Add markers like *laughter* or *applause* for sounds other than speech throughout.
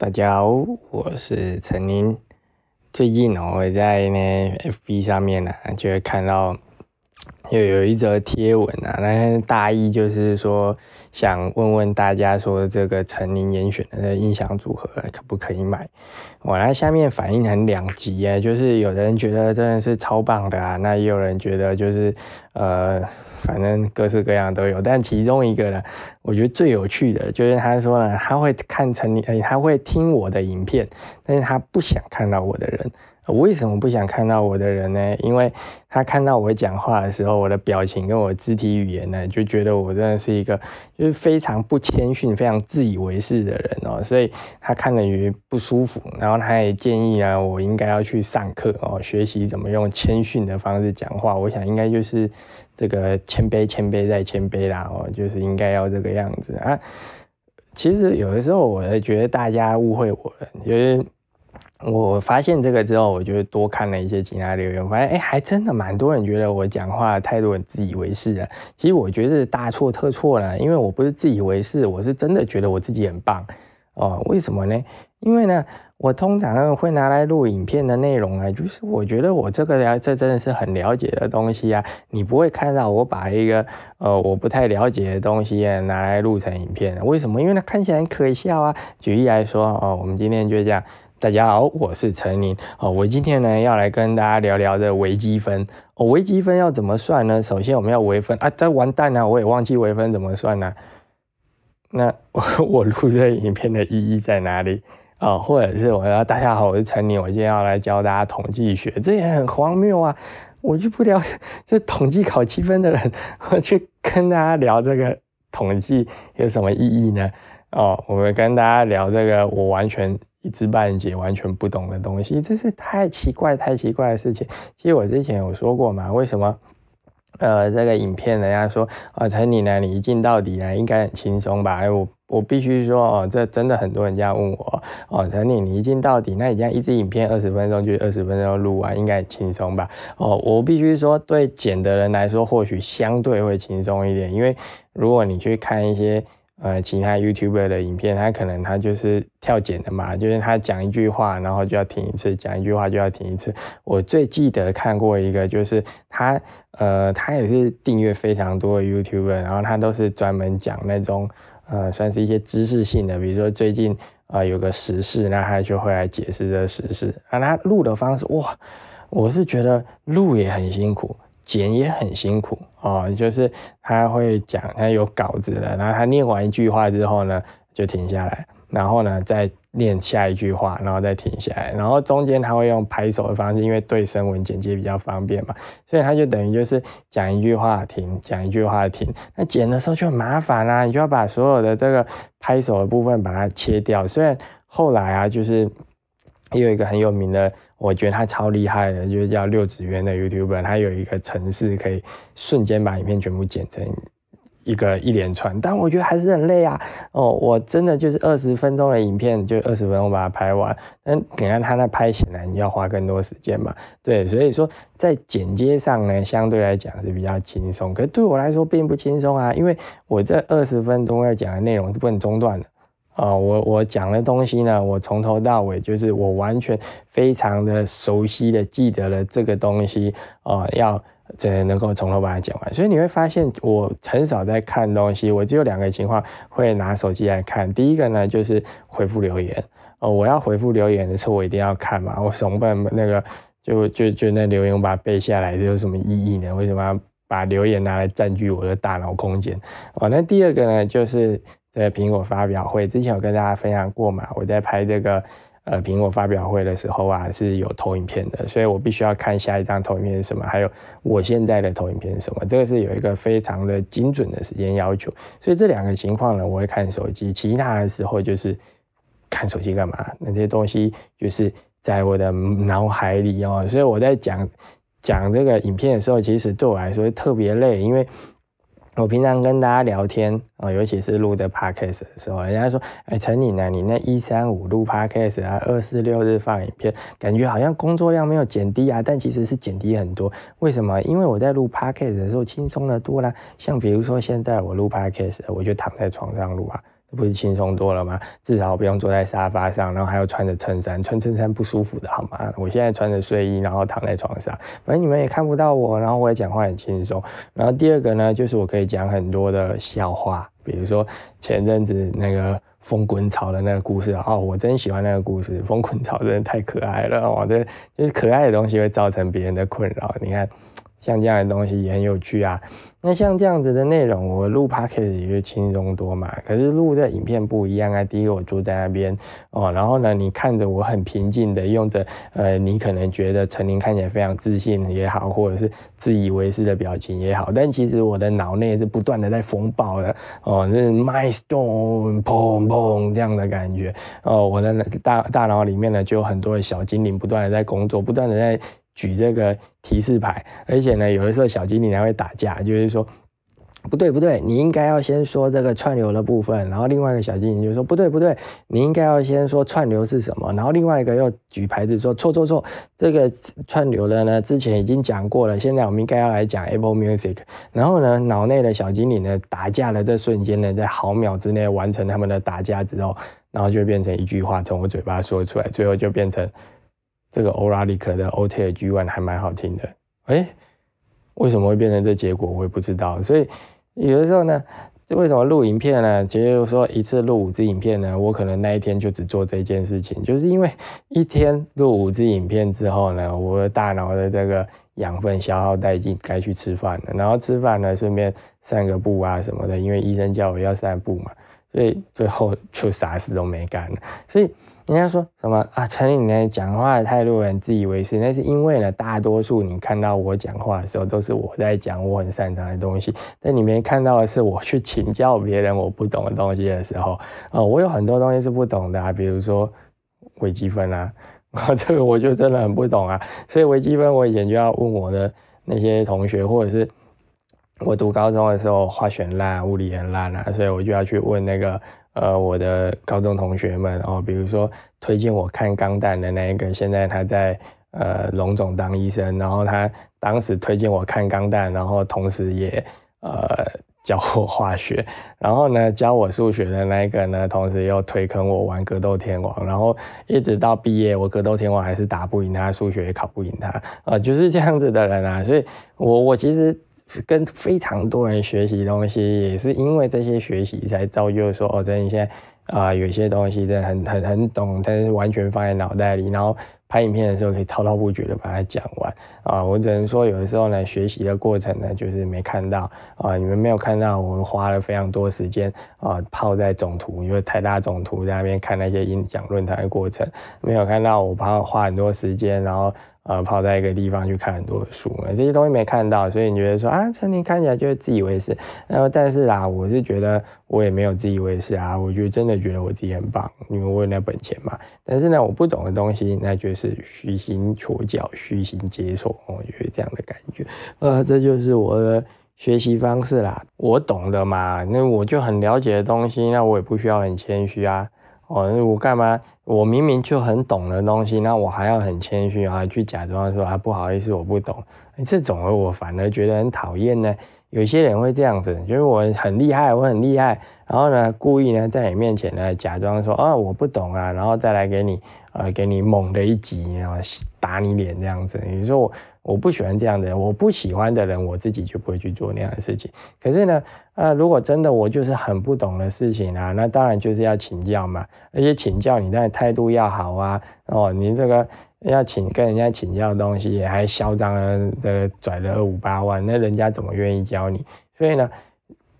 大家好，我是陈宁。最近哦，我在那 FB 上面呢，就会看到又有一则贴文啊，那大意就是说。想问问大家说，这个陈宁严选的音响组合可不可以买？我来下面反应很两极耶，就是有人觉得真的是超棒的啊，那也有人觉得就是呃，反正各式各样都有。但其中一个呢，我觉得最有趣的就是他说呢，他会看陈宁，他会听我的影片，但是他不想看到我的人。我为什么不想看到我的人呢？因为他看到我讲话的时候，我的表情跟我肢体语言呢，就觉得我真的是一个就是非常不谦逊、非常自以为是的人哦，所以他看了也不舒服。然后他也建议啊，我应该要去上课哦，学习怎么用谦逊的方式讲话。我想应该就是这个谦卑、谦卑再谦卑啦哦，就是应该要这个样子啊。其实有的时候，我觉得大家误会我了，就是。我发现这个之后，我就多看了一些其他留言，发现哎，还真的蛮多人觉得我讲话态度很自以为是的。其实我觉得大错特错了，因为我不是自以为是，我是真的觉得我自己很棒哦。为什么呢？因为呢，我通常会拿来录影片的内容啊，就是我觉得我这个了，这真的是很了解的东西啊。你不会看到我把一个呃我不太了解的东西拿来录成影片，为什么？因为它看起来很可笑啊。举例来说哦，我们今天就这样。大家好，我是陈宁哦。我今天呢要来跟大家聊聊的微积分哦。微积分要怎么算呢？首先我们要微分啊，这完蛋了，我也忘记微分怎么算了。那 *laughs* 我录这影片的意义在哪里啊？或者是我要大家好，我是陈宁，我今天要来教大家统计学，这也很荒谬啊！我就不聊 *laughs* 这统计考七分的人，*laughs* 我去跟大家聊这个统计有什么意义呢？哦，我们跟大家聊这个，我完全。一知半解、完全不懂的东西，这是太奇怪、太奇怪的事情。其实我之前有说过嘛，为什么？呃，这个影片人家说啊，陈你呢，你一镜到底呢，应该很轻松吧？哎，我我必须说哦，这真的很多人这样问我哦，陈你你一镜到底，那你这样一支影片二十分钟就二十分钟录完，应该很轻松吧？哦，我必须说，对剪的人来说，或许相对会轻松一点，因为如果你去看一些。呃，其他 YouTuber 的影片，他可能他就是跳剪的嘛，就是他讲一句话，然后就要停一次，讲一句话就要停一次。我最记得看过一个，就是他，呃，他也是订阅非常多的 YouTuber，然后他都是专门讲那种，呃，算是一些知识性的，比如说最近啊有个时事，那他就会来解释这个时事。啊，他录的方式，哇，我是觉得录也很辛苦。剪也很辛苦哦，就是他会讲，他有稿子了，然后他念完一句话之后呢，就停下来，然后呢再念下一句话，然后再停下来，然后中间他会用拍手的方式，因为对声纹剪接比较方便嘛，所以他就等于就是讲一句话停，讲一句话停，那剪的时候就很麻烦啦，你就要把所有的这个拍手的部分把它切掉，虽然后来啊，就是也有一个很有名的。我觉得他超厉害的，就是叫六子渊的 YouTuber，他有一个程式可以瞬间把影片全部剪成一个一连串，但我觉得还是很累啊。哦，我真的就是二十分钟的影片，就二十分钟把它拍完。但你看他那拍，显然要花更多时间嘛。对，所以说在剪接上呢，相对来讲是比较轻松。可对我来说并不轻松啊，因为我这二十分钟要讲的内容是不能中断的。啊，我我讲的东西呢，我从头到尾就是我完全非常的熟悉的记得了这个东西啊，要这能够从头把它讲完。所以你会发现我很少在看东西，我只有两个情况会拿手机来看。第一个呢就是回复留言哦，我要回复留言的时候我一定要看嘛，我总不能那个就就就那留言我把它背下来，这有什么意义呢？为什么要把留言拿来占据我的大脑空间？哦，那第二个呢就是。在苹果发表会之前有跟大家分享过嘛？我在拍这个呃苹果发表会的时候啊，是有投影片的，所以我必须要看下一张投影片是什么，还有我现在的投影片是什么，这个是有一个非常的精准的时间要求。所以这两个情况呢，我会看手机，其他的时候就是看手机干嘛？那这些东西就是在我的脑海里哦。所以我在讲讲这个影片的时候，其实对我来说特别累，因为。我平常跟大家聊天啊，尤其是录的 podcast 的时候，人家说：“哎，陈颖呢？你那一三五录 podcast 啊，二四六日放影片，感觉好像工作量没有减低啊，但其实是减低很多。为什么？因为我在录 podcast 的时候轻松的多啦。像比如说现在我录 podcast，我就躺在床上录啊。”不是轻松多了吗？至少不用坐在沙发上，然后还要穿着衬衫，穿衬衫不舒服的好吗？我现在穿着睡衣，然后躺在床上，反正你们也看不到我，然后我也讲话很轻松。然后第二个呢，就是我可以讲很多的笑话，比如说前阵子那个风滚草的那个故事哦，我真喜欢那个故事，风滚草真的太可爱了哦，这就是可爱的东西会造成别人的困扰，你看。像这样的东西也很有趣啊。那像这样子的内容，我录 podcast 也就轻松多嘛。可是录这影片不一样啊。第一个我坐在那边哦，然后呢，你看着我很平静的用着，呃，你可能觉得陈琳看起来非常自信也好，或者是自以为是的表情也好，但其实我的脑内是不断的在风暴的哦，是 my storm，砰砰这样的感觉哦。我的大大脑里面呢，就有很多的小精灵不断的在工作，不断的在。举这个提示牌，而且呢，有的时候小精灵还会打架，就是说不对不对，你应该要先说这个串流的部分，然后另外一个小精灵就说不对不对，你应该要先说串流是什么，然后另外一个又举牌子说错错错，这个串流的呢之前已经讲过了，现在我们应该要来讲 Apple Music，然后呢，脑内的小精灵呢打架的这瞬间呢，在毫秒之内完成他们的打架之后，然后就变成一句话从我嘴巴说出来，最后就变成。这个欧拉利克的 o t a G One 还蛮好听的，哎，为什么会变成这结果，我也不知道。所以有的时候呢，为什么录影片呢？其实说一次录五支影片呢，我可能那一天就只做这件事情，就是因为一天录五支影片之后呢，我的大脑的这个养分消耗殆尽，该去吃饭了。然后吃饭呢，顺便散个步啊什么的，因为医生叫我要散步嘛，所以最后就啥事都没干了。所以。人家说什么啊？陈颖呢讲话的态度很自以为是，那是因为呢，大多数你看到我讲话的时候，都是我在讲我很擅长的东西，但你没看到的是我去请教别人我不懂的东西的时候，啊，我有很多东西是不懂的啊，比如说微积分啊，啊，这个我就真的很不懂啊，所以微积分我以前就要问我的那些同学，或者是我读高中的时候化学烂，物理很烂啊，所以我就要去问那个。呃，我的高中同学们哦，比如说推荐我看《钢弹》的那一个，现在他在呃龙总当医生，然后他当时推荐我看《钢弹》，然后同时也呃教我化学，*laughs* 然后呢教我数学的那一个呢，同时又推坑我玩格斗天王，然后一直到毕业，我格斗天王还是打不赢他，数学也考不赢他，啊，就是这样子的人啊，所以我我其实。跟非常多人学习东西，也是因为这些学习才造就说哦，真的现在啊，有些东西真的很很很懂，但是完全放在脑袋里，然后拍影片的时候可以滔滔不绝的把它讲完啊。我只能说，有的时候呢，学习的过程呢，就是没看到啊，你们没有看到我花了非常多时间啊，泡在总图，因为台大总图在那边看那些演讲论坛的过程，没有看到我花花很多时间，然后。呃，跑在一个地方去看很多书，这些东西没看到，所以你觉得说啊，陈林看起来就是自以为是。然后，但是啦，我是觉得我也没有自以为是啊，我就真的觉得我自己很棒，因为我有那本钱嘛。但是呢，我不懂的东西，那就是虚心求教，虚心接受，我觉得这样的感觉，呃，这就是我的学习方式啦。我懂的嘛，那我就很了解的东西，那我也不需要很谦虚啊。哦，我干嘛？我明明就很懂的东西，那我还要很谦虚啊，去假装说啊不好意思，我不懂。这种我反而觉得很讨厌呢。有些人会这样子，就是我很厉害，我很厉害，然后呢，故意呢在你面前呢假装说啊我不懂啊，然后再来给你呃给你猛的一击，然后打你脸这样子。你说我。我不喜欢这样的，我不喜欢的人，我自己就不会去做那样的事情。可是呢，呃，如果真的我就是很不懂的事情啊，那当然就是要请教嘛。而且请教你，那态度要好啊。哦，你这个要请跟人家请教的东西，还嚣张的这个拽了二五八万，那人家怎么愿意教你？所以呢，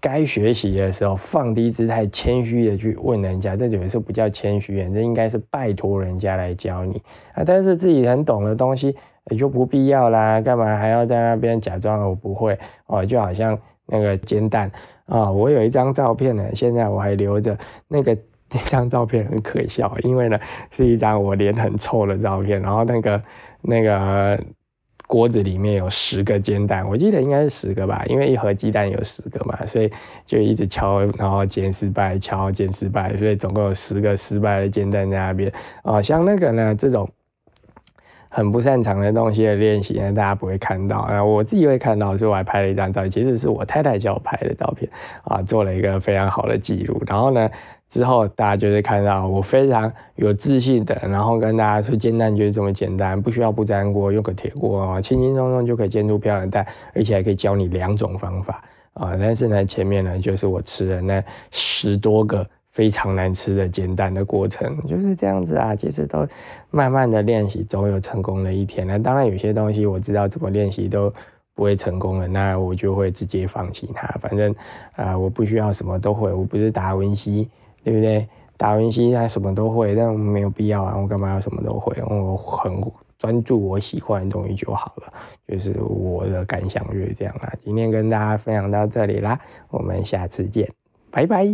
该学习的时候放低姿态，谦虚的去问人家，这有的时候不叫谦虚，这应该是拜托人家来教你啊。但是自己很懂的东西。也就不必要啦，干嘛还要在那边假装我不会哦？就好像那个煎蛋啊，我有一张照片呢，现在我还留着。那个那张照片很可笑，因为呢是一张我脸很臭的照片，然后那个那个锅子里面有十个煎蛋，我记得应该是十个吧，因为一盒鸡蛋有十个嘛，所以就一直敲，然后煎失败，敲煎失败，所以总共有十个失败的煎蛋在那边啊。像那个呢这种。很不擅长的东西的练习呢，大家不会看到啊，我自己会看到，所以我还拍了一张照片，其实是我太太叫我拍的照片啊，做了一个非常好的记录。然后呢，之后大家就会看到我非常有自信的，然后跟大家说煎蛋就是这么简单，不需要不粘锅，用个铁锅啊，轻轻松松就可以煎出漂亮蛋，而且还可以教你两种方法啊。但是呢，前面呢就是我吃了那十多个。非常难吃的煎蛋的过程就是这样子啊，其实都慢慢的练习，总有成功的一天。那当然有些东西我知道怎么练习都不会成功了，那我就会直接放弃它。反正啊，我不需要什么都会，我不是达文西，对不对？达文西他什么都会，但没有必要啊，我干嘛要什么都会？我很专注我喜欢的东西就好了。就是我的感想就是这样啦。今天跟大家分享到这里啦，我们下次见，拜拜。